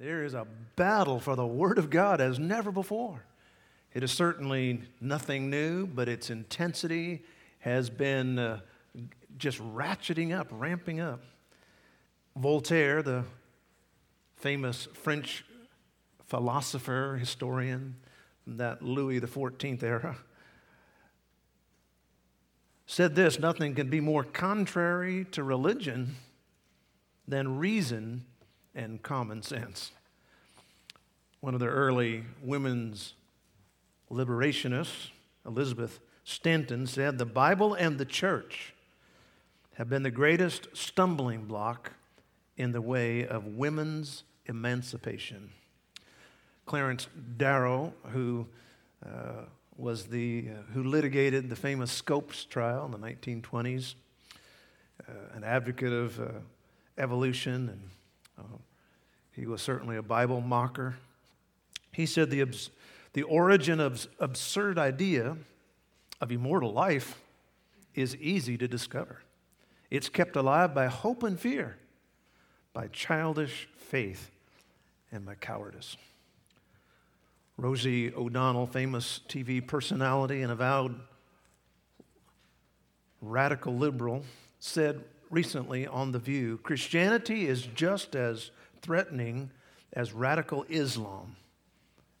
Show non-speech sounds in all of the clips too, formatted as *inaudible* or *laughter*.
There is a battle for the Word of God as never before. It is certainly nothing new, but its intensity has been uh, just ratcheting up, ramping up. Voltaire, the famous French philosopher, historian from that Louis XIV era, said this nothing can be more contrary to religion than reason and common sense. One of the early women's liberationists, Elizabeth Stanton, said the Bible and the church have been the greatest stumbling block in the way of women's emancipation. Clarence Darrow, who uh, was the uh, who litigated the famous Scopes trial in the 1920s, uh, an advocate of uh, evolution, and uh, he was certainly a Bible mocker. He said the, the origin of absurd idea of immortal life is easy to discover. It's kept alive by hope and fear, by childish faith, and by cowardice. Rosie O'Donnell, famous TV personality and avowed radical liberal, said recently on The View Christianity is just as threatening as radical Islam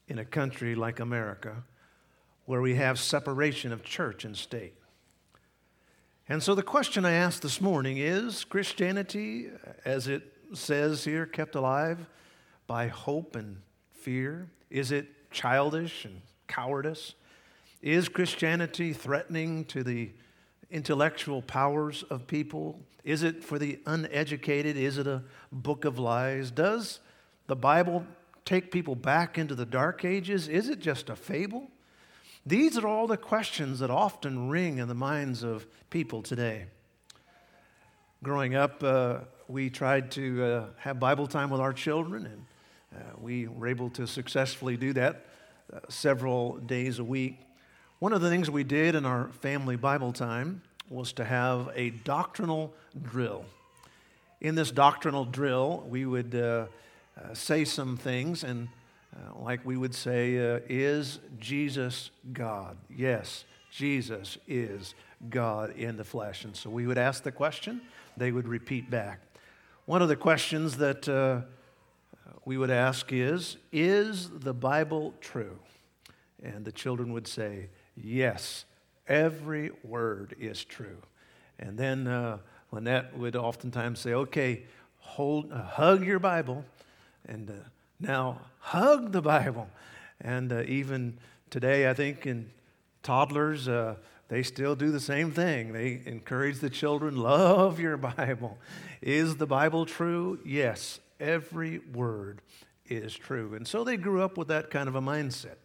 in a country like America where we have separation of church and state. And so the question I asked this morning is Christianity, as it says here, kept alive by hope and fear? Is it childish and cowardice? Is Christianity threatening to the intellectual powers of people? Is it for the uneducated? Is it a book of lies? Does the Bible take people back into the dark ages? Is it just a fable? These are all the questions that often ring in the minds of people today. Growing up, uh, we tried to uh, have Bible time with our children, and uh, we were able to successfully do that uh, several days a week. One of the things we did in our family Bible time was to have a doctrinal drill. In this doctrinal drill, we would uh, uh, say some things, and uh, like we would say, uh, Is Jesus God? Yes, Jesus is God in the flesh. And so we would ask the question, they would repeat back. One of the questions that uh, we would ask is Is the Bible true? And the children would say, Yes, every word is true. And then uh, Lynette would oftentimes say, Okay, hold, uh, hug your Bible, and uh, now hug the Bible. And uh, even today, I think in toddlers, uh, they still do the same thing. They encourage the children, love your Bible. Is the Bible true? Yes, every word is true. And so they grew up with that kind of a mindset.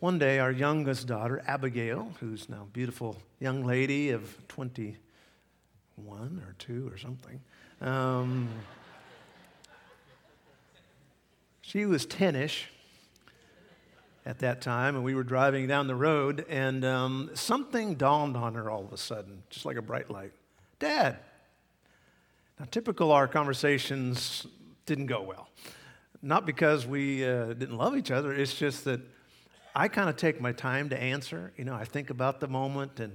One day, our youngest daughter, Abigail, who's now a beautiful young lady of 21 or 2 or something, um, she was 10 ish at that time, and we were driving down the road, and um, something dawned on her all of a sudden, just like a bright light. Dad. Now, typical our conversations didn't go well. Not because we uh, didn't love each other, it's just that I kind of take my time to answer. You know, I think about the moment and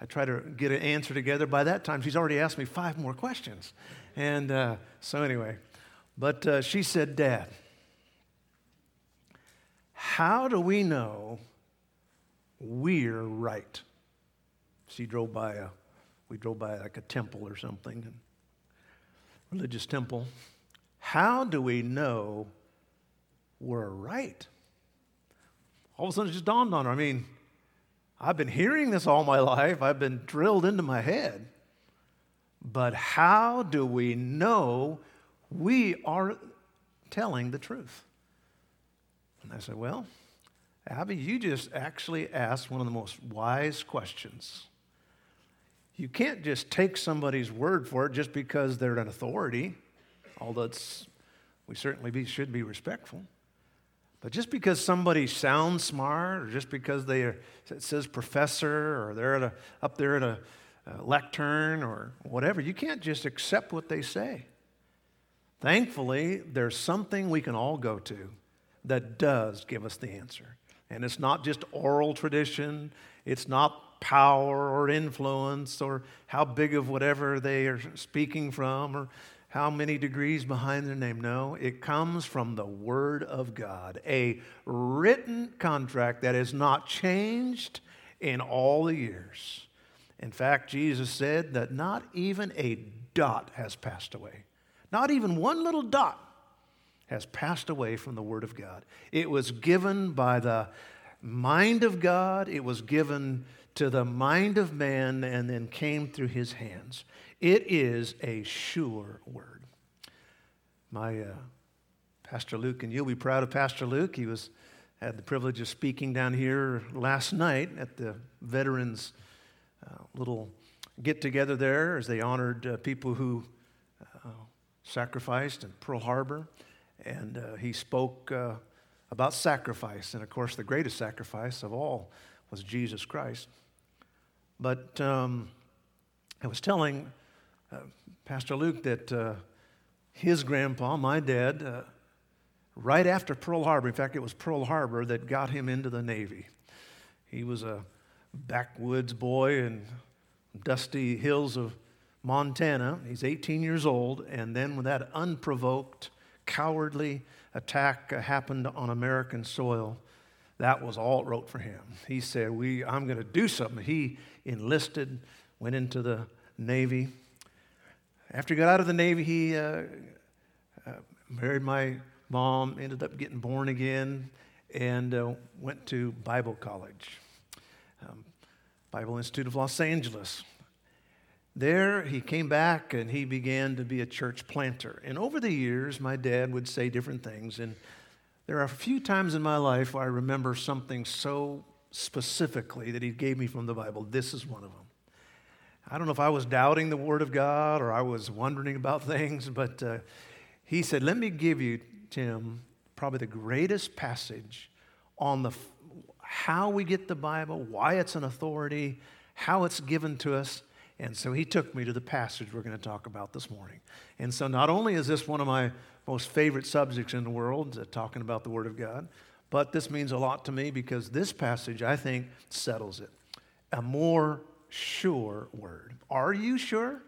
I try to get an answer together. By that time, she's already asked me five more questions. And uh, so, anyway, but uh, she said, Dad, how do we know we're right? She drove by a, we drove by like a temple or something, religious temple. How do we know we're right? All of a sudden it just dawned on her. I mean, I've been hearing this all my life, I've been drilled into my head. But how do we know we are telling the truth? And I said, Well, Abby, you just actually asked one of the most wise questions. You can't just take somebody's word for it just because they're an authority, although we certainly be, should be respectful. But just because somebody sounds smart, or just because they are, says professor, or they're a, up there at a, a lectern, or whatever, you can't just accept what they say. Thankfully, there's something we can all go to that does give us the answer. And it's not just oral tradition, it's not power or influence or how big of whatever they are speaking from or how many degrees behind their name. No, it comes from the Word of God, a written contract that is not changed in all the years. In fact, Jesus said that not even a dot has passed away. Not even one little dot has passed away from the Word of God. It was given by the mind of God, it was given to the mind of man, and then came through his hands. It is a sure word. My uh, Pastor Luke, and you'll be proud of Pastor Luke. He was had the privilege of speaking down here last night at the veterans' uh, little get together there as they honored uh, people who uh, sacrificed in Pearl Harbor. And uh, he spoke uh, about sacrifice. And of course, the greatest sacrifice of all was Jesus Christ. But um, I was telling Pastor Luke that uh, his grandpa, my dad, uh, right after Pearl Harbor, in fact, it was Pearl Harbor that got him into the Navy. He was a backwoods boy in dusty hills of Montana. He's 18 years old, and then when that unprovoked, cowardly attack happened on American soil, that was all it wrote for him. He said, we, I'm going to do something. He enlisted, went into the Navy. After he got out of the Navy, he uh, uh, married my mom, ended up getting born again, and uh, went to Bible college, um, Bible Institute of Los Angeles. There, he came back and he began to be a church planter. And over the years, my dad would say different things. And there are a few times in my life where I remember something so specifically that he gave me from the Bible. This is one of them. I don't know if I was doubting the Word of God or I was wondering about *laughs* things, but uh, he said, Let me give you, Tim, probably the greatest passage on the, how we get the Bible, why it's an authority, how it's given to us. And so he took me to the passage we're going to talk about this morning. And so not only is this one of my most favorite subjects in the world, uh, talking about the Word of God, but this means a lot to me because this passage, I think, settles it. A more sure word. Are you sure?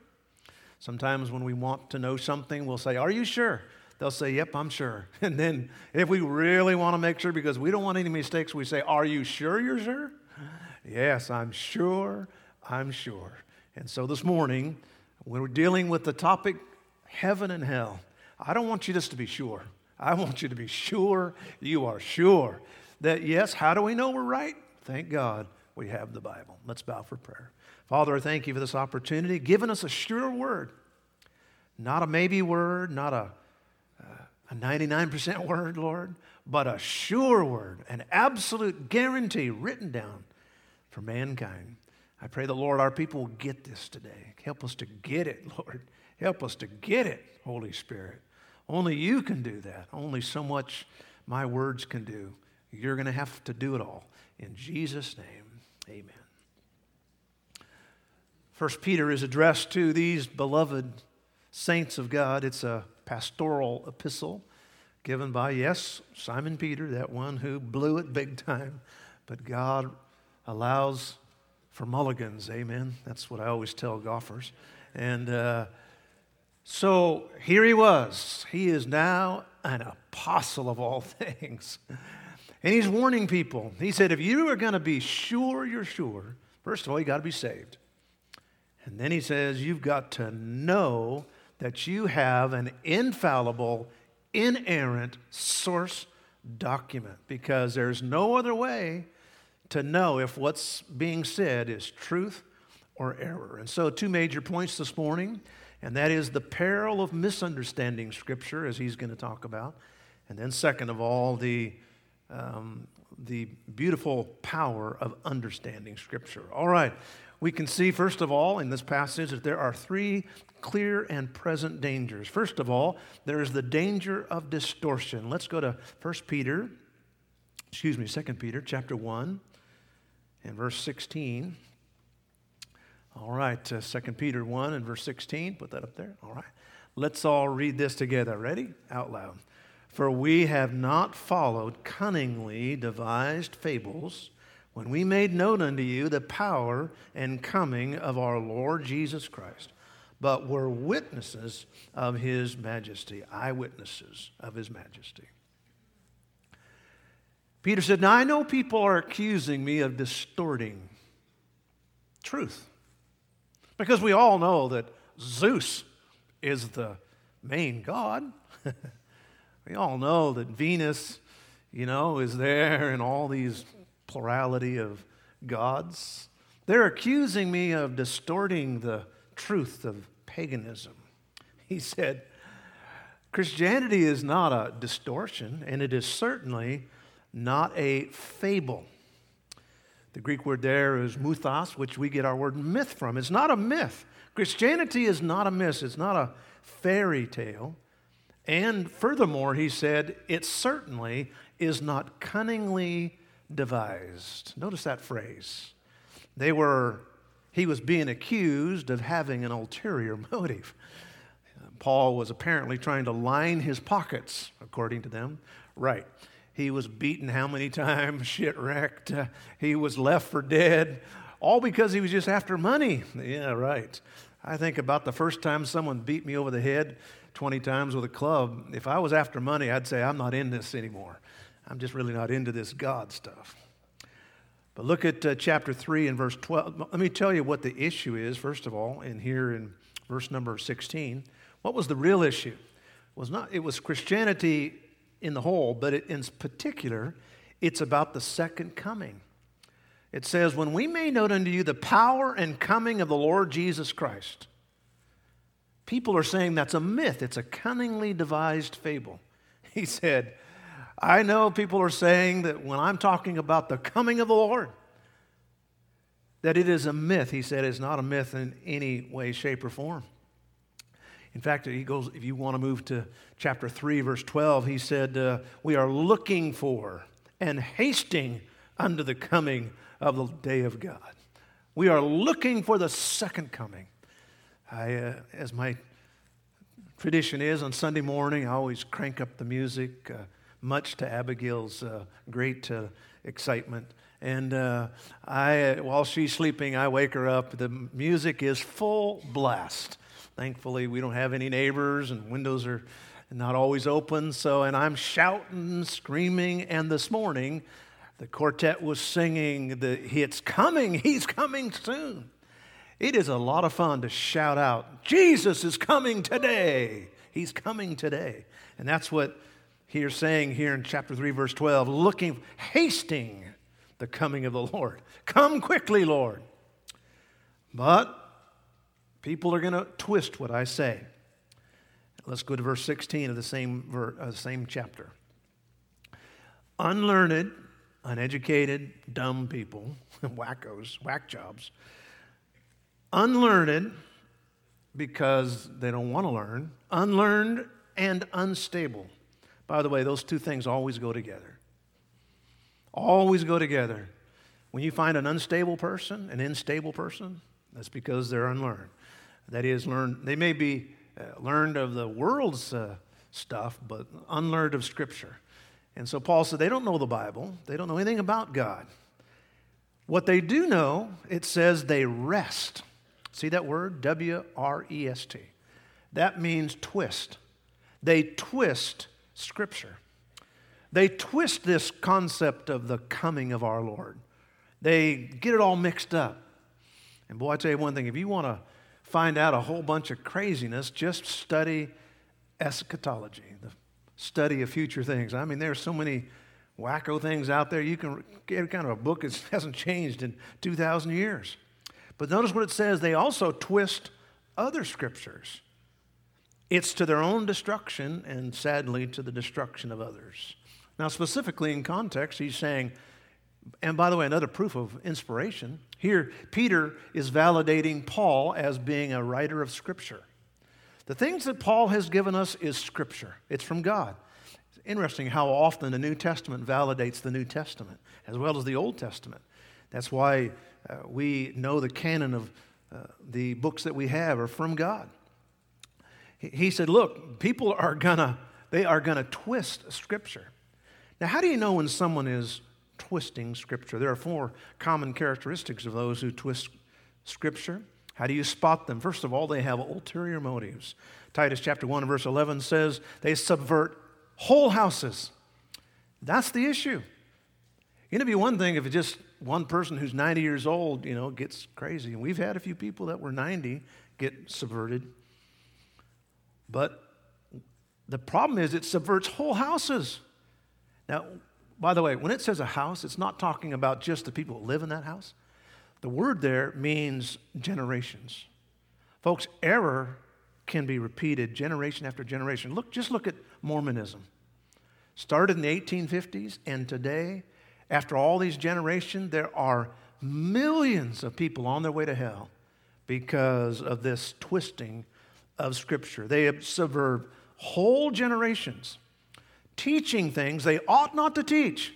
Sometimes when we want to know something, we'll say, Are you sure? They'll say, Yep, I'm sure. *laughs* And then if we really want to make sure because we don't want any mistakes, we say, Are you sure you're sure? Yes, I'm sure, I'm sure. And so this morning, when we're dealing with the topic heaven and hell, I don't want you just to be sure. I want you to be sure you are sure that, yes, how do we know we're right? Thank God we have the Bible. Let's bow for prayer. Father, I thank you for this opportunity, giving us a sure word, not a maybe word, not a, uh, a 99% word, Lord, but a sure word, an absolute guarantee written down for mankind. I pray the Lord, our people will get this today. Help us to get it, Lord. Help us to get it, Holy Spirit. Only you can do that. Only so much my words can do. You're going to have to do it all. In Jesus' name, amen. First Peter is addressed to these beloved saints of God. It's a pastoral epistle given by, yes, Simon Peter, that one who blew it big time. But God allows for mulligans. Amen. That's what I always tell golfers. And uh, so here he was. He is now an apostle of all *laughs* things. And he's warning people. He said, if you are going to be sure you're sure, first of all, you got to be saved. And then he says, you've got to know that you have an infallible, inerrant source document because there's no other way to know if what's being said is truth or error. And so, two major points this morning, and that is the peril of misunderstanding Scripture, as he's going to talk about. And then, second of all, the, um, the beautiful power of understanding Scripture. All right, we can see, first of all, in this passage that there are three clear and present dangers. First of all, there is the danger of distortion. Let's go to 1 Peter, excuse me, 2 Peter chapter 1 and verse 16. All right, uh, 2 Peter 1 and verse 16, put that up there. All right. Let's all read this together. Ready? Out loud. For we have not followed cunningly devised fables when we made known unto you the power and coming of our Lord Jesus Christ, but were witnesses of his majesty, eyewitnesses of his majesty. Peter said, Now I know people are accusing me of distorting truth. Because we all know that Zeus is the main god. *laughs* we all know that Venus, you know, is there and all these plurality of gods. They're accusing me of distorting the truth of paganism. *laughs* He said, Christianity is not a distortion, and it is certainly not a fable. The Greek word there is mythos, which we get our word myth from. It's not a myth. Christianity is not a myth, it's not a fairy tale. And furthermore, he said, it certainly is not cunningly devised. Notice that phrase. They were, he was being accused of having an ulterior *laughs* motive. Paul was apparently trying to line his pockets, according to them. Right. He was beaten how many times, *laughs* shipwrecked. Uh, he was left for dead, all because he was just after money. Yeah, right. I think about the first time someone beat me over the head 20 times with a club. If I was after money, I'd say, I'm not in this anymore. I'm just really not into this God stuff. But look at uh, chapter 3 and verse 12. Let me tell you what the issue is, first of all, and here in verse number 16. What was the real issue? It was not, it was Christianity in the whole, but it, in particular, it's about the second coming. It says, When we may note unto you the power and coming of the Lord Jesus Christ. People are saying that's a myth, it's a cunningly devised fable. *laughs* He said, I know people are saying that when I'm talking about the coming of the Lord, that it is a myth. He said it's not a myth in any way, shape, or form. In fact, he goes, if you want to move to chapter 3, verse 12, he said, uh, We are looking for and hasting unto the coming of the day of God. We are looking for the second coming. I, uh, as my tradition is on Sunday morning, I always crank up the music, uh, much to Abigail's uh, great uh, excitement. And uh, I, while she's sleeping, I wake her up. The music is full blast. Thankfully, we don't have any neighbors and windows are not always open. So, and I'm shouting, screaming. And this morning, the quartet was singing the It's coming, He's coming soon. It is a lot of fun to shout out, Jesus is coming today. He's coming today. And that's what he's saying here in chapter 3, verse 12, looking, hasting the coming of the Lord. Come quickly, Lord. But People are going to twist what I say. Let's go to verse 16 of the same, ver- uh, same chapter. Unlearned, uneducated, dumb people, *laughs* wackos, whack jobs, unlearned because they don't want to learn, unlearned and unstable. By the way, those two things always go together. Always go together. When you find an unstable person, an unstable person, that's because they're unlearned. That is, learned, they may be uh, learned of the world's uh, stuff, but unlearned of Scripture. And so Paul said they don't know the Bible, they don't know anything about God. What they do know, it says they rest. See that word? W R E S T. That means twist. They twist Scripture. They twist this concept of the coming of our Lord. They get it all mixed up. And boy, I tell you one thing if you want to find out a whole bunch of craziness, just study eschatology, the study of future things. I mean, there are so many wacko things out there. You can get kind of a book that *laughs* hasn't changed in 2,000 years. But notice what it says they also twist other scriptures. It's to their own destruction and sadly to the destruction of others. Now, specifically in context, he's saying, and by the way, another proof of inspiration here, Peter is validating Paul as being a writer of Scripture. The things that Paul has given us is Scripture, it's from God. It's interesting how often the New Testament validates the New Testament as well as the Old Testament. That's why uh, we know the canon of uh, the books that we have are from God. He said, Look, people are gonna, they are gonna twist Scripture. Now, how do you know when someone is twisting Scripture? There are four common characteristics of those who twist Scripture. How do you spot them? First of all, they have ulterior motives. Titus chapter 1 verse 11 says they subvert whole houses. That's the issue. It'd be one thing if it just one person who's 90 years old, you know, gets crazy. And we've had a few people that were 90 get subverted. But the problem is it subverts whole houses. Now, by the way, when it says a house, it's not talking about just the people who live in that house. The word there means generations. Folks, error can be repeated generation after generation. Look, just look at Mormonism. Started in the 1850s, and today, after all these generations, there are millions of people on their way to hell because of this twisting of Scripture. They have subverted whole generations, teaching things they ought not to teach.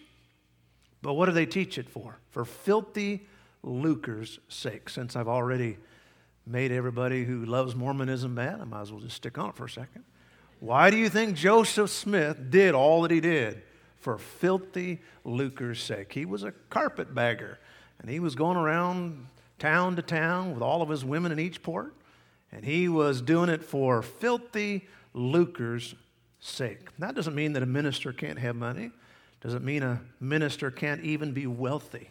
But what do they teach it for? For filthy lucre's sake. Since I've already made everybody who loves Mormonism mad, I might as well just stick on it for a second. Why do you think Joseph Smith did all that he did? For filthy lucre's sake. He was a carpetbagger, and he was going around town to town with all of his women in each port, and he was doing it for filthy lucre's sake. That doesn't mean that a minister can't have money. Doesn't mean a minister can't even be wealthy.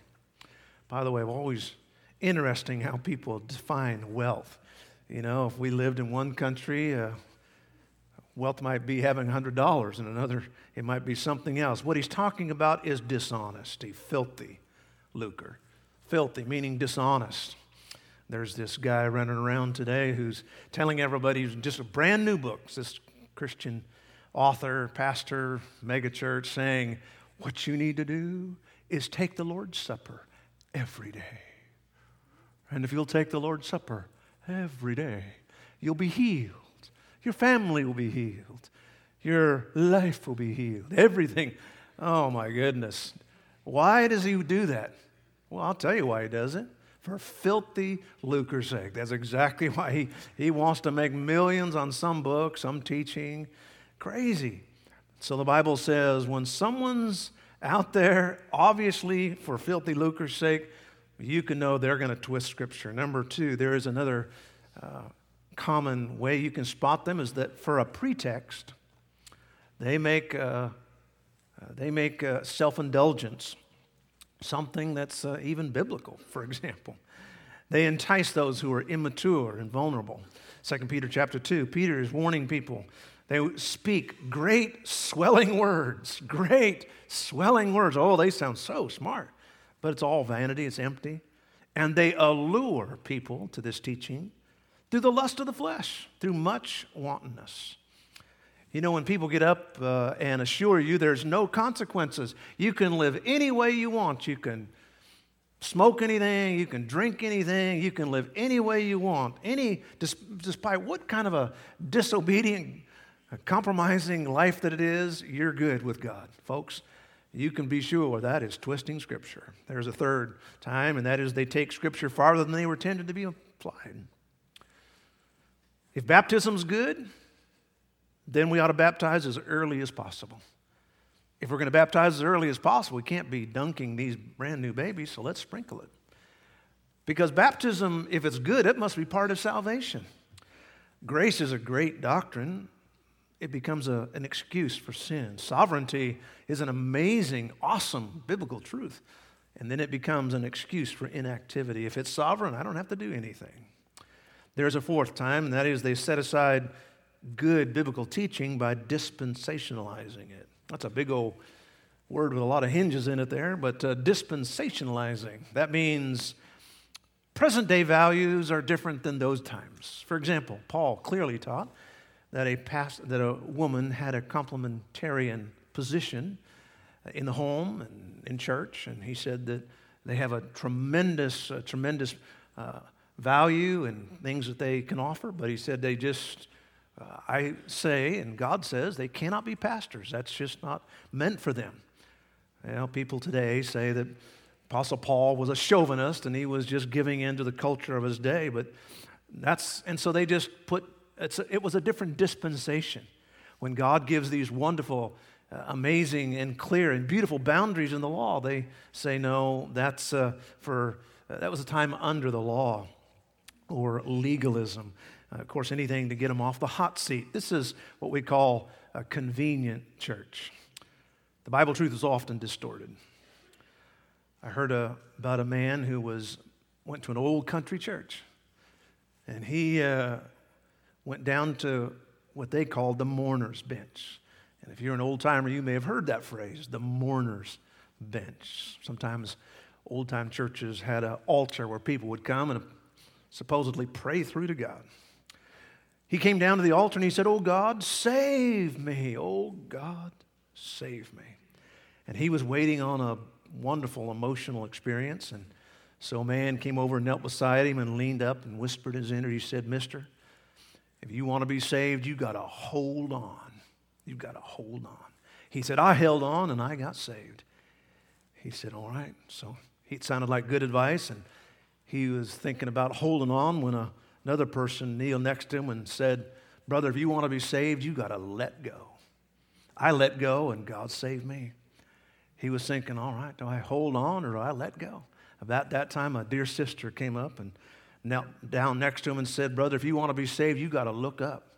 By the way, always interesting how people define wealth. You know, if we lived in one country, uh, wealth might be having $100. and another, it might be something else. What he's talking about is dishonesty, filthy lucre. Filthy, meaning dishonest. There's this guy running around today who's telling everybody just a brand new book, this Christian author, pastor, megachurch, saying, What you need to do is take the Lord's Supper every day. And if you'll take the Lord's Supper every day, you'll be healed. Your family will be healed. Your life will be healed. Everything. Oh my goodness. Why does he do that? Well, I'll tell you why he does it. For filthy lucre's sake. That's exactly *laughs* why he, he wants to make millions on some book, some teaching. Crazy. So the Bible says when someone's out there, obviously for filthy lucre's sake, you can know they're going to twist Scripture. Number two, there is another uh, common way you can spot them is that for a pretext, they make, uh, uh, they make uh, self indulgence something that's uh, even biblical, for example. They entice those who are immature and vulnerable. 2 Peter chapter 2, Peter is warning people. They speak great swelling words, great swelling words. Oh, they sound so smart but it's all vanity, it's empty. And they allure people to this teaching through the lust of the flesh, through much wantonness. You know, when people get up uh, and assure you there's no consequences, you can live any way you want. You can smoke anything, you can drink anything, you can live any way you want, any, despite what kind of a disobedient, compromising life that it is, you're good with God, folks you can be sure that is twisting Scripture. There's a third time, and that is they take Scripture farther than they were intended to be applied. If baptism's good, then we ought to baptize as early as possible. If we're going to baptize as early as possible, we can't be dunking these brand new babies, so let's sprinkle it. Because baptism, if it's good, it must be part of salvation. Grace is a great doctrine, it becomes a, an excuse for sin. Sovereignty is an amazing, awesome biblical truth. And then it becomes an excuse for inactivity. If it's sovereign, I don't have to do anything. There's a fourth time, and that is they set aside good biblical teaching by dispensationalizing it. That's a big old word with a lot of hinges in it there, but uh, dispensationalizing. That means present day values are different than those times. For example, Paul clearly taught that a, past, that a woman had a complementarian position in the home and in church, and he said that they have a tremendous, uh, tremendous uh, value and things that they can offer, but he said they just, uh, I say, and God says, they cannot be pastors. That's just not meant for them. You know, people today say that Apostle Paul was a chauvinist and he was just giving in to the culture of his day, but that's, and so they just put a, it was a different dispensation when God gives these wonderful, uh, amazing, and clear and beautiful boundaries in the law. They say, no, that's uh, for, uh, that was a time under the law or legalism. Uh, of course, anything to get them off the hot seat. This is what we call a convenient church. The Bible truth is often distorted. I heard a, about a man who was went to an old country church, and he uh, went down to what they called the mourner's bench. And if you're an old timer, you may have heard that phrase, the mourner's bench. Sometimes old time churches had an altar where people would come and supposedly pray through to God. He came down to the altar and he said, Oh God, save me. Oh God, save me. And he was waiting on a wonderful emotional experience. And so a man came over and knelt beside him and leaned up and whispered his ear. He said, Mister, if you want to be saved, you got to hold on. You've got to hold on. He said, I held on and I got saved. He said, All right. So it sounded like good advice. And he was thinking about holding on when a, another person kneeled next to him and said, Brother, if you want to be saved, you got to let go. I let go and God saved me. He was thinking, All right, do I hold on or do I let go? About that time, a dear sister came up and knelt down next to him and said, Brother, if you want to be saved, you got to look up.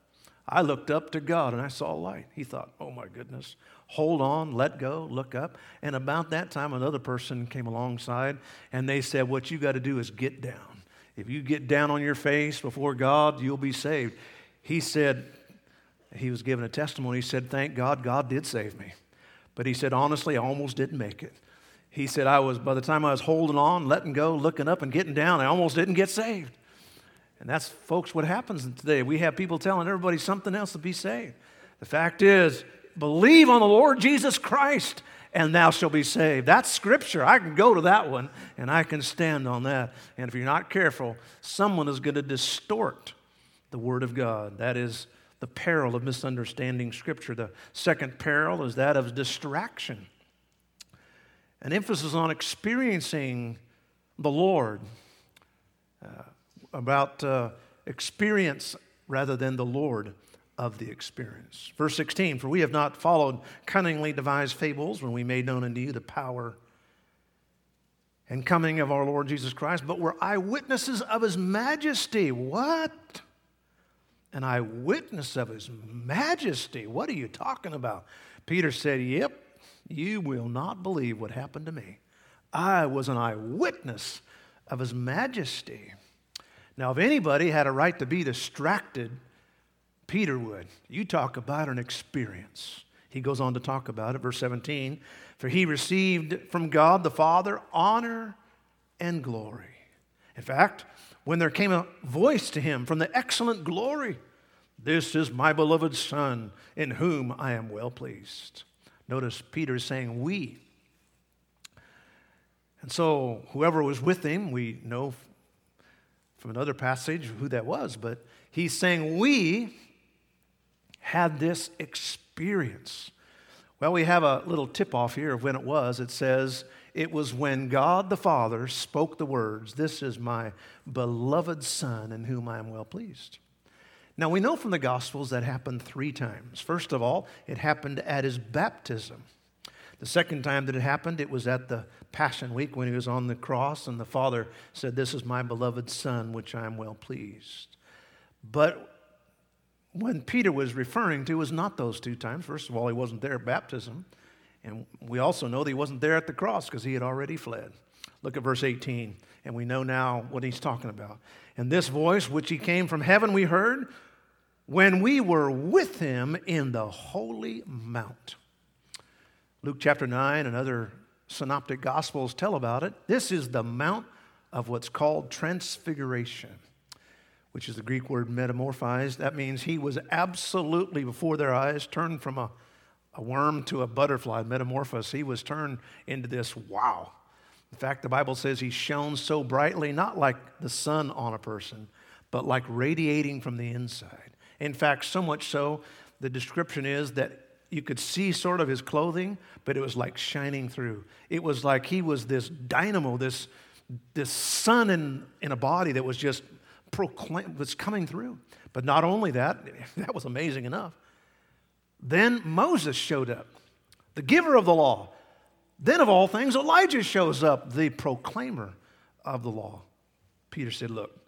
I looked up to God and I saw light. He thought, oh my goodness, hold on, let go, look up. And about that time, another person came alongside and they said, What you got to do is get down. If you get down on your face before God, you'll be saved. He said, he was given a testimony. He said, Thank God, God did save me. But he said, Honestly, I almost didn't make it. He said, I was, by the time I was holding on, letting go, looking up, and getting down, I almost didn't get saved. And that's, folks, what happens today. We have people telling everybody something else to be saved. The fact is, believe on the Lord Jesus Christ and thou shalt be saved. That's scripture. I can go to that one and I can stand on that. And if you're not careful, someone is going to distort the word of God. That is the peril of misunderstanding scripture. The second peril is that of distraction an emphasis on experiencing the Lord, uh, about uh, experience rather than the Lord of the experience. Verse 16 For we have not followed cunningly devised fables when we made known unto you the power and coming of our Lord Jesus Christ, but were eyewitnesses of his majesty. What? An eyewitness of his majesty? What are you talking about? Peter said, Yep, you will not believe what happened to me. I was an eyewitness of His majesty. Now, if anybody had a right to be distracted, Peter would. You talk about an experience. He goes on to talk about it, verse 17. For he received from God the Father honor and glory. In fact, when there came a voice to him from the excellent glory, This is my beloved Son, in whom I am well pleased. Notice Peter is saying, We. And so, whoever was with him, we know from another passage who that was, but he's saying, We had this experience. Well, we have a little tip off here of when it was. It says, It was when God the Father spoke the words, This is my beloved Son in whom I am well pleased. Now, we know from the Gospels that happened three times. First of all, it happened at his baptism. The second time that it happened, it was at the Passion Week when he was on the cross, and the Father said, This is my beloved Son, which I am well pleased. But when Peter was referring to was not those two times. First of all, he wasn't there at baptism. And we also know that he wasn't there at the cross because he had already fled. Look at verse 18, and we know now what he's talking about. And this voice, which he came from heaven, we heard, when we were with him in the holy mount. Luke chapter 9 and other synoptic gospels tell about it. This is the mount of what's called transfiguration, which is the Greek word metamorphized. That means he was absolutely before their eyes turned from a, a worm to a butterfly, metamorphosis. He was turned into this wow. In fact, the Bible says he shone so brightly, not like the sun on a person, but like radiating from the inside. In fact, so much so, the description is that you could see sort of his clothing, but it was like shining through. It was like he was this dynamo, this, this sun in, in a body that was just proclaim, was coming through. But not only that, *laughs* that was amazing enough. Then Moses showed up, the giver of the law. Then, of all things, Elijah shows up, the proclaimer of the law. Peter said, Look,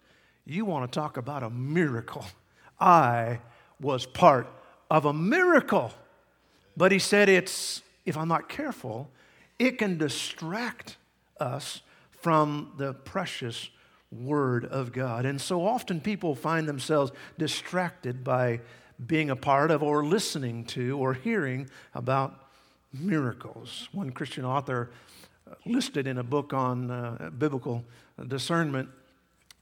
you want to talk about a miracle. I was part of a miracle. But he said, It's, if I'm not careful, it can distract us from the precious Word of God. And so often people find themselves distracted by being a part of or listening to or hearing about miracles. One Christian author listed in a book on uh, biblical discernment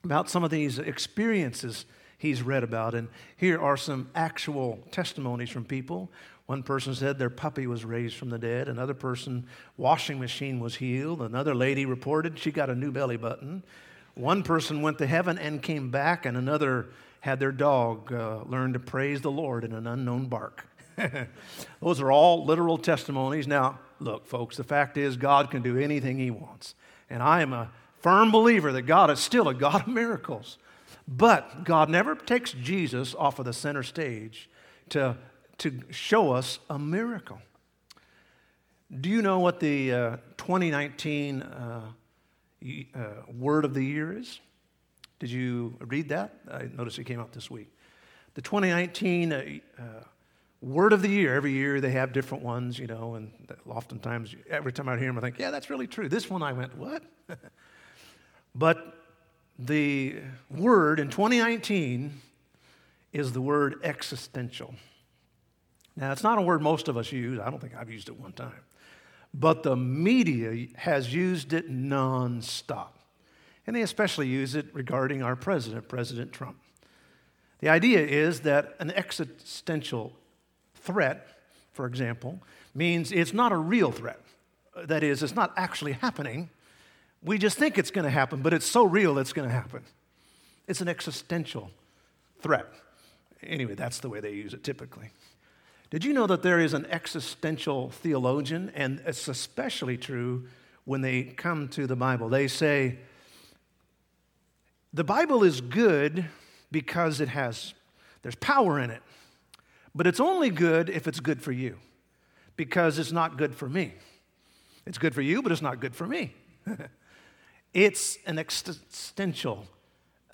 about some of these experiences he's read about. And here are some actual testimonies from people. One person said their puppy was raised from the dead. Another person, washing machine was healed. Another lady reported she got a new belly button. One person went to heaven and came back, and another had their dog uh, learn to praise the Lord in an unknown bark. *laughs* Those are all literal testimonies. Now, look, folks, the fact is God can do anything He wants. And I am a firm believer that God is still a *laughs* God of miracles. But God never takes Jesus off of the center stage to, to show us a miracle. Do you know what the uh, 2019 uh, uh, word of the year is? Did you read that? I noticed it came out this week. The 2019 uh, uh, word of the year, every year they have different ones, you know, and oftentimes, every time I hear them, I think, yeah, that's really true. This one I went, what? *laughs* but the word in 2019 is the word existential. Now, it's not a word most of us use. I don't think I've used it one time. But the media has used it nonstop. And they especially use it regarding our president, President Trump. The idea is that an existential threat, for example, means it's not a real threat. That is, it's not actually happening, we just think it's going to happen, but it's so real it's going to happen. It's an existential threat. Anyway, that's the way they use it typically. Did you know that there is an existential theologian, and it's especially true when they come to the Bible? They say, the Bible is good because it has, there's power in it, but it's only good if it's good for you because it's not good for me. It's good for you, but it's not good for me. *laughs* It's an existential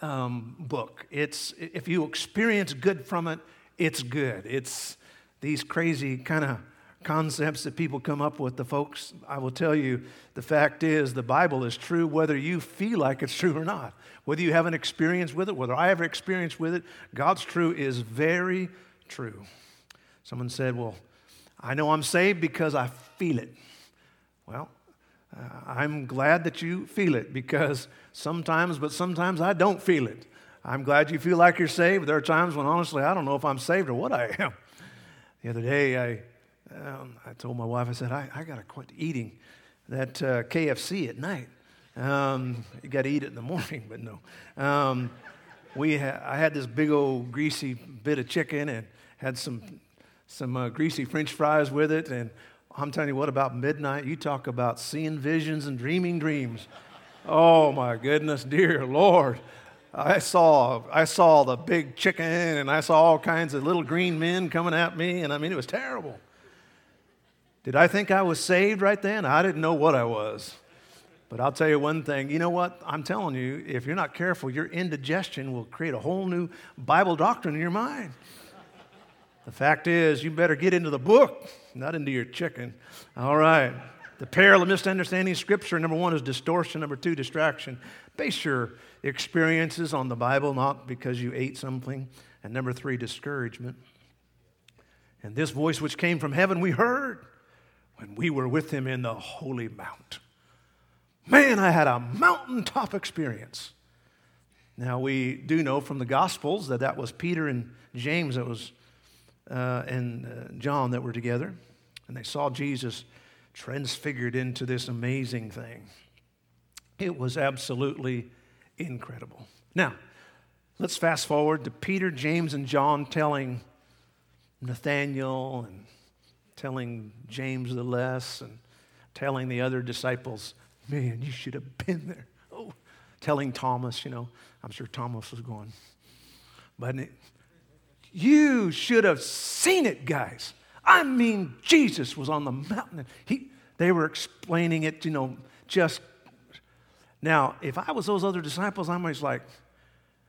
um, book. It's, if you experience good from it, it's good. It's these crazy kind of concepts that people come up with. The folks, I will tell you, the fact is the Bible is true whether you feel like it's true or not. Whether you have an experience with it, whether I ever experienced with it, God's true is very true. Someone said, Well, I know I'm saved because I feel it. Well, uh, I'm glad that you feel it because sometimes, but sometimes I don't feel it. I'm glad you feel like you're saved. There are times when honestly I don't know if I'm saved or what I am. The other day I, um, I told my wife, I said, I, I got to quit eating that uh, KFC at night. Um, you got to eat it in the *laughs* morning, but no. Um, we ha- I had this big old greasy bit of chicken and had some, some uh, greasy french fries with it and I'm telling you what, about midnight, you talk about seeing visions and dreaming dreams. Oh my goodness, dear Lord. I saw, I saw the big chicken and I saw all kinds of little green men coming at me, and I mean, it was terrible. Did I think I was saved right then? I didn't know what I was. But I'll tell you one thing you know what? I'm telling you, if you're not careful, your indigestion will create a whole new Bible doctrine in your mind. The fact is, you better get into the book, not into your chicken. All right. The peril of misunderstanding Scripture number one is distortion, number two, distraction. Base your experiences on the Bible, not because you ate something. And number three, discouragement. And this voice which came from heaven we heard when we were with him in the holy mount. Man, I had a mountaintop experience. Now, we do know from the Gospels that that was Peter and James that was uh, and uh, John that were together, and they saw Jesus transfigured into this amazing thing. It was absolutely incredible. Now, let's fast forward to Peter, James, and John telling Nathaniel and telling James the less and telling the other disciples, man, you should have been there. Oh, telling Thomas, you know, I'm sure Thomas was going, but you should have seen it, guys. I mean, Jesus was on the mountain. He, they were explaining it, you know, just. Now, if I was those other disciples, I'm always like,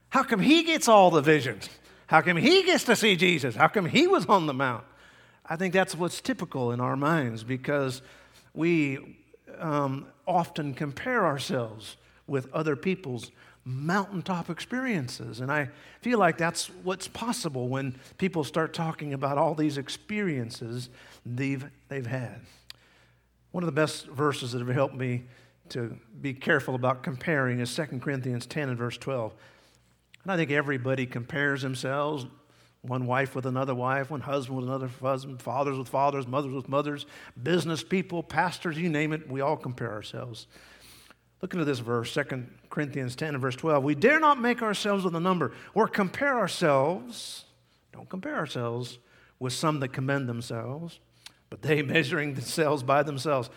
how come he gets all the visions? How come he gets to see Jesus? How come he was on the mount? I think that's what's typical in our minds because we um, often compare ourselves with other people's mountaintop experiences. And I feel like that's what's possible when people start talking about all these experiences they've, they've had. One of the best verses that have helped me to be careful about comparing is 2 Corinthians 10 and verse 12. And I think everybody compares themselves one wife with another wife, one husband with another husband, fathers with fathers, mothers with mothers, business people, pastors, you name it, we all compare ourselves. Look into this verse, 2 Corinthians 10 and verse 12. We dare not make ourselves with a number or compare ourselves, don't compare ourselves with some that commend themselves, but they *laughs* measuring themselves by themselves.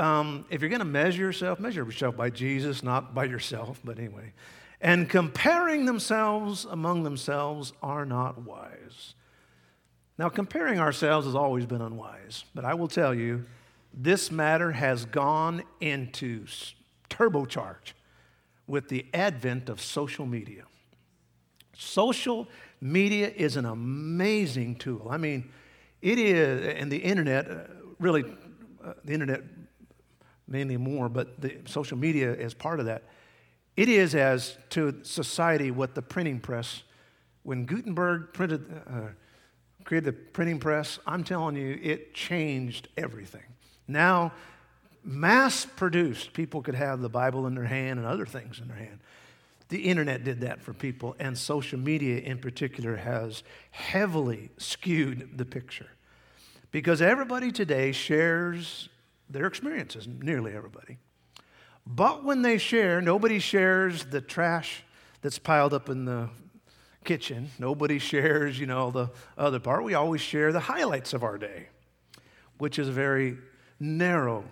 Um, if you're going to measure yourself, measure yourself by Jesus, not by yourself, but anyway. And comparing themselves among themselves are not wise. Now, comparing ourselves has always been unwise, but I will tell you, this matter has gone into turbocharge with the advent of social media. Social media is an amazing tool. I mean, it is, and the internet, uh, really, uh, the internet mainly more, but the social media is part of that. It is as to society what the printing press, when Gutenberg printed, uh, created the printing press, I'm telling you, it changed everything. Now, mass produced, people could have the Bible in their hand and other things in their hand. The internet did that for people, and social media in particular has heavily skewed the picture. Because everybody today shares their experiences, nearly everybody. But when they share, nobody shares the trash that's piled up in the kitchen. Nobody shares, you know, the other part. We always share the highlights of our day, which is a very narrow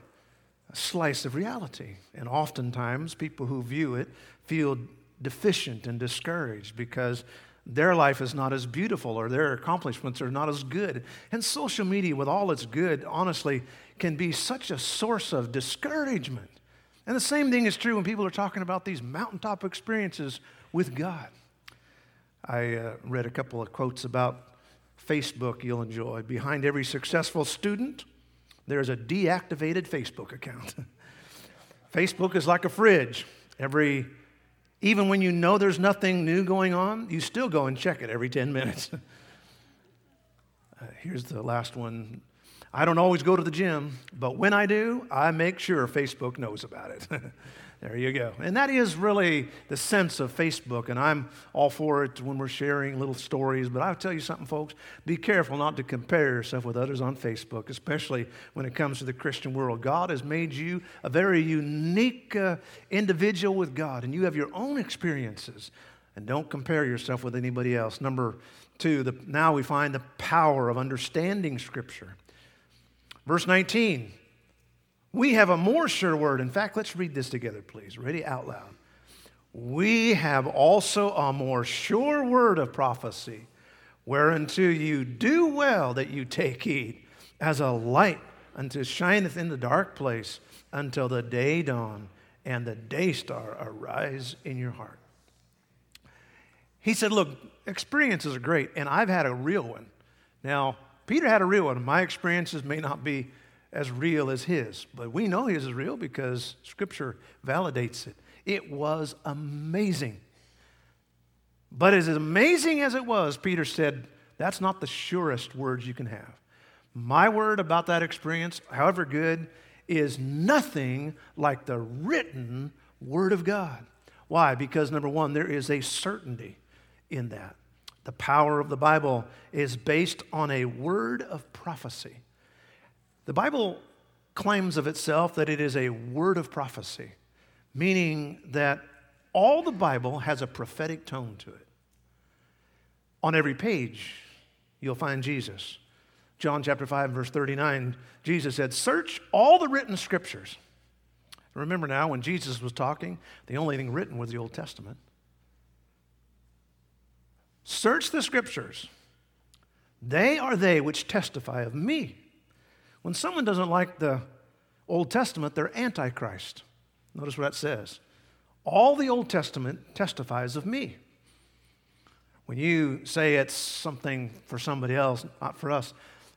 slice of reality. And oftentimes, people who view it feel deficient and discouraged because their life is not as beautiful or their accomplishments are not as good. And social media, with all its good, honestly, can be such a source of discouragement. And the same thing is true when people are talking about these mountaintop experiences with God. I uh, read a couple of quotes about Facebook you'll enjoy. Behind every successful student, there's a deactivated Facebook account. *laughs* Facebook is like a fridge. Every even when you know there's nothing new going on, you still go and check it every 10 minutes. *laughs* uh, here's the last one I don't always go to the gym, but when I do, I make sure Facebook knows about it. *laughs* there you go. And that is really the sense of Facebook, and I'm all for it when we're sharing little stories. But I'll tell you something, folks be careful not to compare yourself with others on Facebook, especially when it comes to the Christian world. God has made you a very unique uh, individual with God, and you have your own experiences. And don't compare yourself with anybody else. Number two, the, now we find the power of understanding Scripture. Verse 19, we have a more sure word. In fact, let's read this together, please. Ready out loud. We have also a more sure word of prophecy, whereunto you do well that you take heed, as a light unto shineth in the dark place until the day dawn and the day star arise in your heart. He said, Look, experiences are great, and I've had a real one. Now, Peter had a real one. My experiences may not be as real as his, but we know his is real because Scripture validates it. It was amazing. But as amazing as it was, Peter said, that's not the surest words you can have. My word about that experience, however good, is nothing like the written Word of God. Why? Because number one, there is a certainty in that. The power of the Bible is based on a word of prophecy. The Bible claims of itself that it is a word of prophecy, meaning that all the Bible has a prophetic tone to it. On every page, you'll find Jesus. John chapter 5, verse 39, Jesus said, Search all the written scriptures. Remember now, when Jesus was talking, the only thing written was the Old Testament. Search the scriptures. They are they which testify of me. When someone doesn't like the Old Testament, they're antichrist. Notice what that says. All the Old Testament testifies of me. When you say it's something for somebody else, not for us,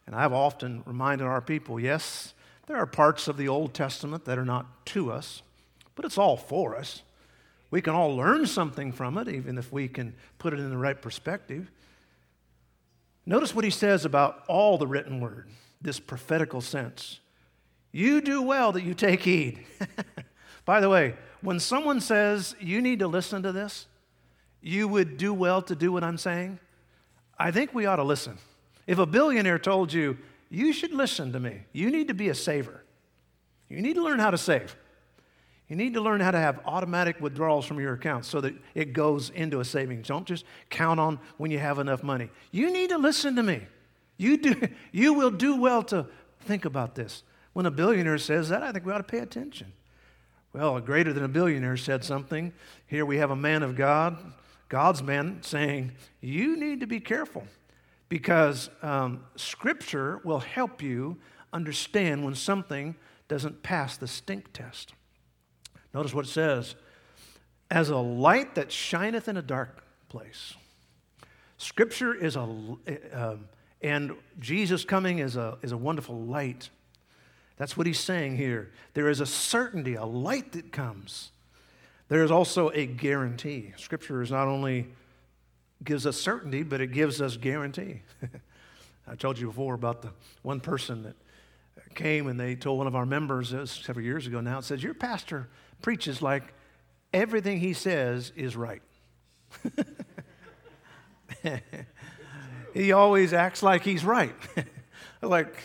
and I've often reminded our people yes, there are parts of the Old Testament that are not to us, but it's all for us. We can all learn something from it, even if we can put it in the right perspective. Notice what he says about all the written word, this prophetical sense. You do well that you take heed. *laughs* By the way, when someone says you need to listen to this, you would do well to do what I'm saying, I think we ought to listen. If a billionaire told you, you should listen to me, you need to be a saver, you need to learn how to save. You need to learn how to have automatic withdrawals from your account so that it goes into a savings. Don't just count on when you have enough money. You need to listen to me. You, do, *laughs* you will do well to think about this. When a billionaire says that, I think we ought to pay attention. Well, a greater than a billionaire said something. Here we have a man of God, God's man, saying, You need to be careful because um, Scripture will help you understand when something doesn't pass the stink test. Notice what it says as a light that shineth in a dark place. Scripture is a, uh, and Jesus coming is a, is a wonderful light. That's what he's saying here. There is a certainty, a light that comes. There is also a guarantee. Scripture is not only gives us certainty, but it gives us guarantee. *laughs* I told you before about the one person that came and they told one of our members, several years ago now, it says, Your pastor preaches like everything he says is right. *laughs* he always acts like he's right. *laughs* like,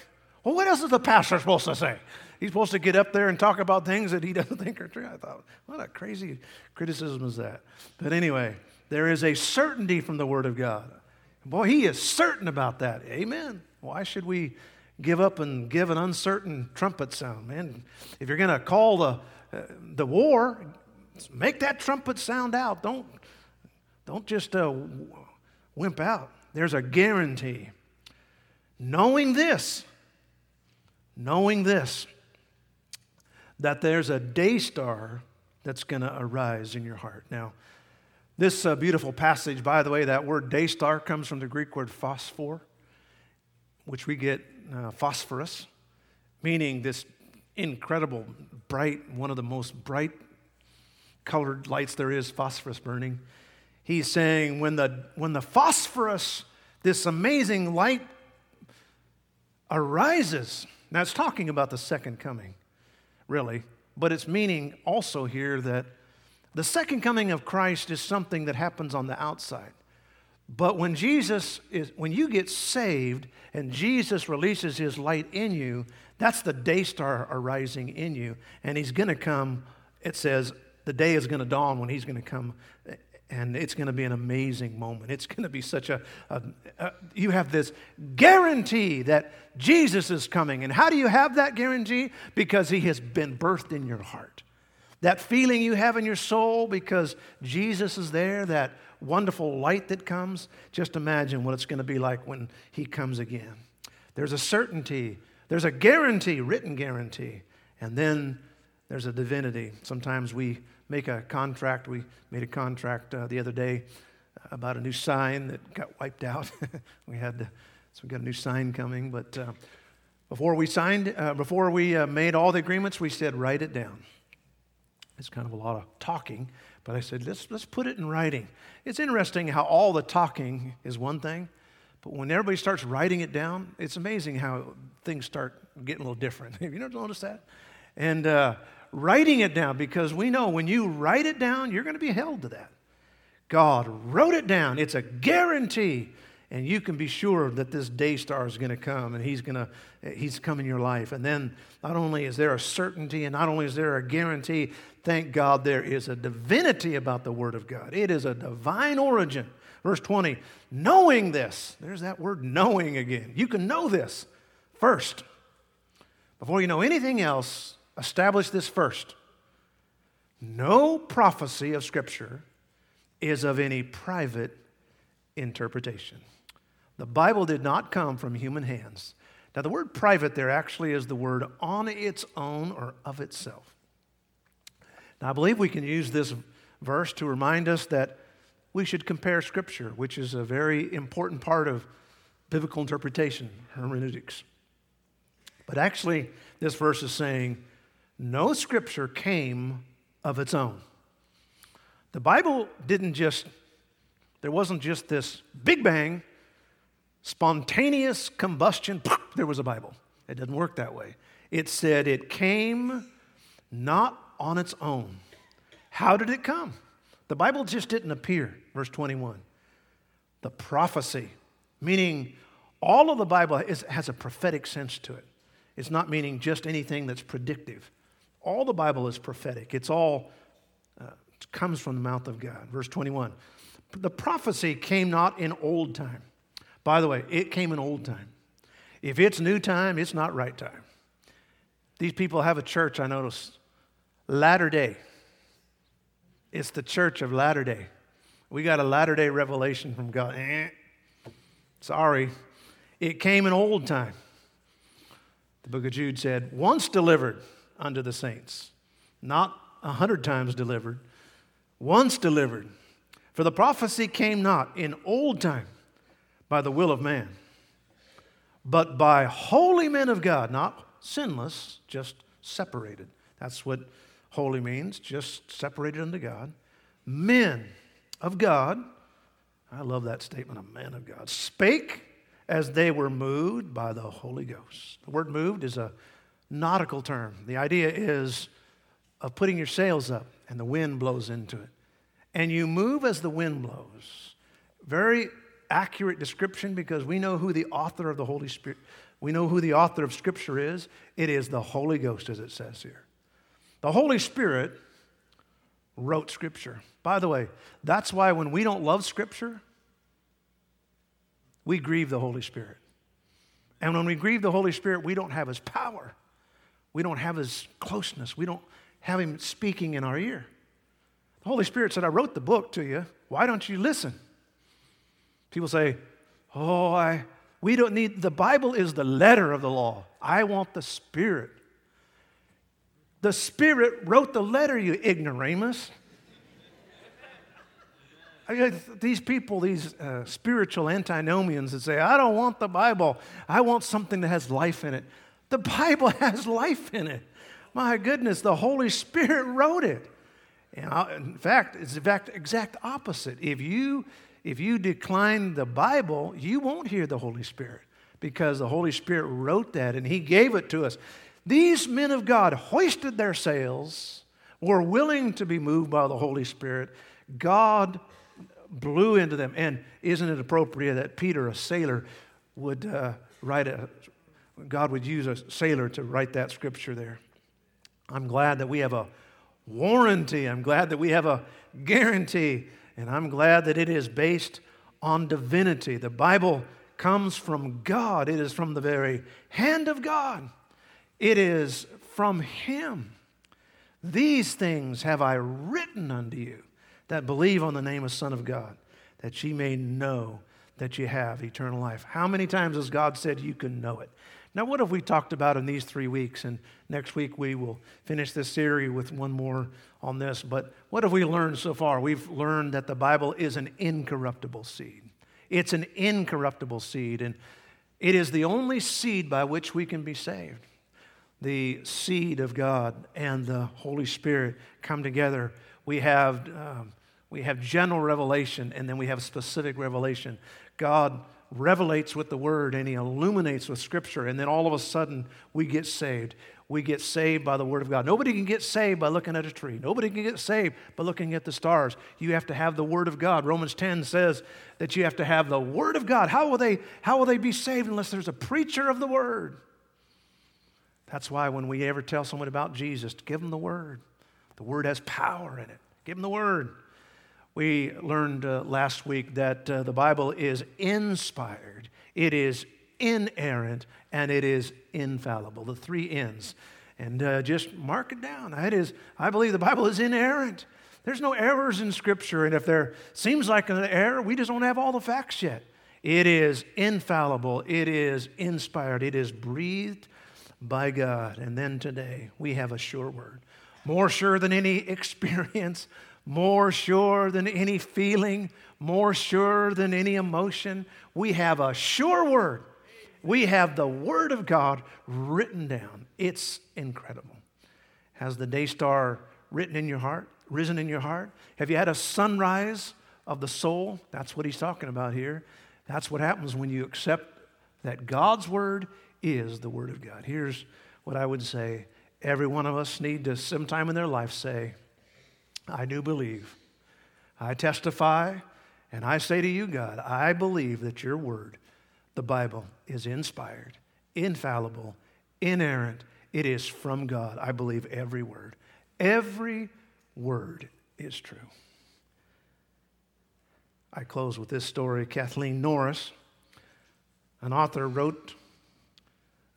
well, what else is the pastor supposed to say? He's supposed to get up there and talk about things that he *laughs* doesn't think are true. I thought, what a crazy criticism is that? But anyway, there is a certainty from the Word of God. Boy, he is certain about that. Amen. Why should we give up and give an uncertain trumpet sound, man? If you're going to call the the war, make that trumpet sound out. Don't, don't just uh, wimp out. There's a guarantee. Knowing this, knowing this, that there's a day star that's going to arise in your heart. Now, this uh, beautiful passage, by the way, that word day star comes from the Greek word phosphor, which we get uh, phosphorus, meaning this incredible, bright, one of the most bright colored lights there is, phosphorus burning. He's saying when the, when the phosphorus, this amazing light, arises, now it's talking about the second coming, really, but it's meaning also here that the second coming of Christ is something that happens on the outside. But when Jesus is, when you get saved and Jesus releases his light in you, that's the day star arising in you. And he's going to come, it says, the day is going to dawn when he's going to come. And it's going to be an amazing moment. It's going to be such a, a, a, you have this guarantee that Jesus is coming. And how do you have that guarantee? Because he has been birthed in your heart. That feeling you have in your soul because Jesus is there, that wonderful light that comes, just imagine what it's going to be like when he comes again. There's a certainty there's a guarantee, written guarantee, and then there's a divinity. Sometimes we make a contract. We made a contract uh, the other day about a new sign that got wiped out. *laughs* we had to, so we got a new sign coming. But uh, before we signed, uh, before we uh, made all the agreements, we said write it down. It's kind of a lot of talking, but I said let's let's put it in writing. It's interesting how all the talking is one thing, but when everybody starts writing it down, it's amazing how things start getting a little different. *laughs* Have you ever noticed that? And uh, writing it down, because we know when you write it down, you're going to be held to that. God wrote it down. It's a guarantee. And you can be sure that this day star is going to come and he's going to he's come in your life. And then not only is there a certainty and not only is there a guarantee, thank God there is a divinity about the word of God. It is a divine origin. Verse 20, knowing this, there's that word knowing again. You can know this first. Before you know anything else, establish this first. No prophecy of Scripture is of any private interpretation. The Bible did not come from human hands. Now, the word private there actually is the word on its own or of itself. Now, I believe we can use this verse to remind us that we should compare Scripture, which is a very important part of biblical interpretation, hermeneutics. But actually, this verse is saying no Scripture came of its own. The Bible didn't just, there wasn't just this big bang, spontaneous combustion, there was a Bible. It didn't work that way. It said it came not on its own. How did it come? The Bible just didn't appear, verse 21. The prophecy, meaning all of the Bible is, has a prophetic sense to it. It's not meaning just anything that's predictive. All the Bible is prophetic. It's all uh, it comes from the mouth of God. Verse 21. The prophecy came not in old time. By the way, it came in old time. If it's new time, it's not right time. These people have a church, I notice, latter day. It's the church of latter day. We got a latter day revelation from God. Eh, sorry. It came in old time. The book of Jude said, once delivered unto the saints, not a hundred times delivered, once delivered. For the prophecy came not in old time by the will of man, but by holy men of God, not sinless, just separated. That's what holy means, just separated unto God. Men of God, I love that statement, a man of God, spake as they were moved by the Holy Ghost. The word moved is a nautical term. The idea is of putting your sails up and the wind blows into it. And you move as the wind blows. Very accurate description because we know who the author of the Holy Spirit, we know who the author of Scripture is. It is the Holy Ghost, as it says here. The Holy Spirit wrote Scripture. By the way, that's why when we don't love Scripture, we grieve the Holy Spirit. And when we grieve the Holy Spirit, we don't have His power. We don't have His closeness. We don't have Him speaking in our ear. The Holy Spirit said, I wrote the book to you. Why don't you listen? People say, Oh, I, we don't need, the Bible is the letter of the law. I want the Spirit. The Spirit wrote the letter, you ignoramus. These people, these uh, spiritual antinomians that say, I don't want the Bible, I want something that has life in it. The Bible *laughs* has life in it. My goodness, the Holy Spirit wrote it. And I, in fact, it's the exact, exact opposite. If you, if you decline the Bible, you won't hear the Holy Spirit because the Holy Spirit wrote that and He gave it to us. These men of God hoisted their sails, were willing to be moved by the Holy Spirit. God blew into them. And isn't it appropriate that Peter, a sailor, would uh, write a, God would use a sailor to write that scripture there? I'm glad that we have a warranty. I'm glad that we have a guarantee. And I'm glad that it is based on divinity. The Bible comes from God, it is from the very hand of God, it is from Him. These things have I written unto you that believe on the name of Son of God, that ye may know that you have eternal life. How many times has God said you can know it? Now, what have we talked about in these three weeks? And next week we will finish this series with one more on this. But what have we learned so far? We've learned that the Bible is an incorruptible seed. It's an incorruptible seed, and it is the only seed by which we can be saved. The seed of God and the Holy Spirit come together we have, um, we have general revelation and then we have specific revelation. God revelates with the word and he illuminates with scripture, and then all of a sudden we get saved. We get saved by the word of God. Nobody can get saved by looking at a tree. Nobody can get saved by looking at the stars. You have to have the word of God. Romans 10 says that you have to have the word of God. How will they, how will they be saved unless there's a preacher of the word? That's why when we ever tell someone about Jesus, give them the word. The Word has power in it. Give them the Word. We learned uh, last week that uh, the Bible is inspired, it is inerrant, and it is infallible. The three N's. and uh, just mark it down. That is, I believe the Bible is inerrant. There's no errors in Scripture, and if there seems like an error, we just don't have all the facts yet. It is infallible, it is inspired, it is breathed by God. And then today, we have a sure word. More sure than any *laughs* experience, more sure than any feeling, more sure than any emotion. We have a sure word. We have the Word of God written down. It's incredible. Has the day star written in your heart, risen in your heart? Have you had a sunrise of the soul? That's what he's talking about here. That's what happens when you accept that God's Word is the Word of God. Here's what I would say every one of us need to sometime in their life say, I do believe. I testify, and I say to you, God, I believe that your Word, the Bible, is inspired, infallible, inerrant. It is from God. I believe every word. Every word is true. I close with this story. Kathleen Norris, an author, wrote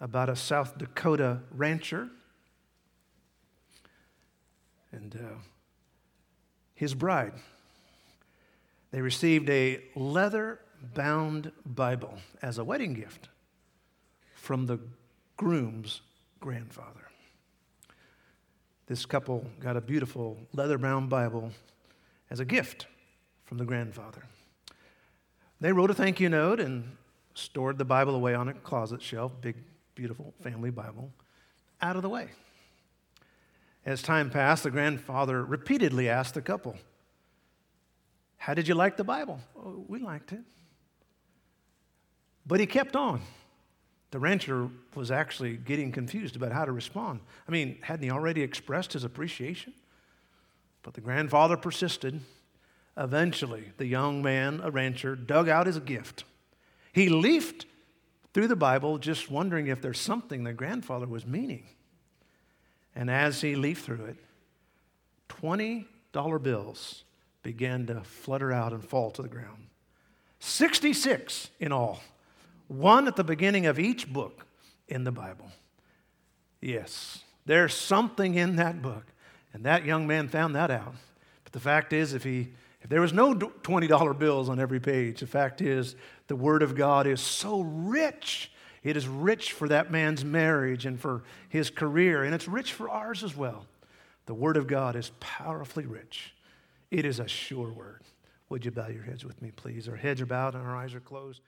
about a South Dakota rancher and uh, his bride. They received a leather bound Bible as a wedding gift from the groom's grandfather. This couple got a beautiful leather bound Bible as a gift from the grandfather. They wrote a thank you note and stored the Bible away on a closet shelf, big, beautiful family Bible, out of the way. As time passed, the grandfather repeatedly asked the couple, How did you like the Bible? Oh, we liked it. But he kept on. The rancher was actually getting confused about how to respond. I mean, hadn't he already expressed his appreciation? But the grandfather persisted. Eventually, the young man, a rancher, dug out his gift. He leafed through the Bible, just wondering if there's something the grandfather was meaning. And as he leafed through it, $20 bills began to flutter out and fall to the ground. 66 in all one at the beginning of each book in the Bible. Yes, there's something in that book. And that young man found that out. But the fact is, if, he, if there was no $20 bills on every page, the fact is, the Word of God is so rich. It is rich for that man's marriage and for his career, and it's rich for ours as well. The Word of God is powerfully rich. It is a sure word. Would you bow your heads with me, please? Our heads are bowed and our eyes are closed.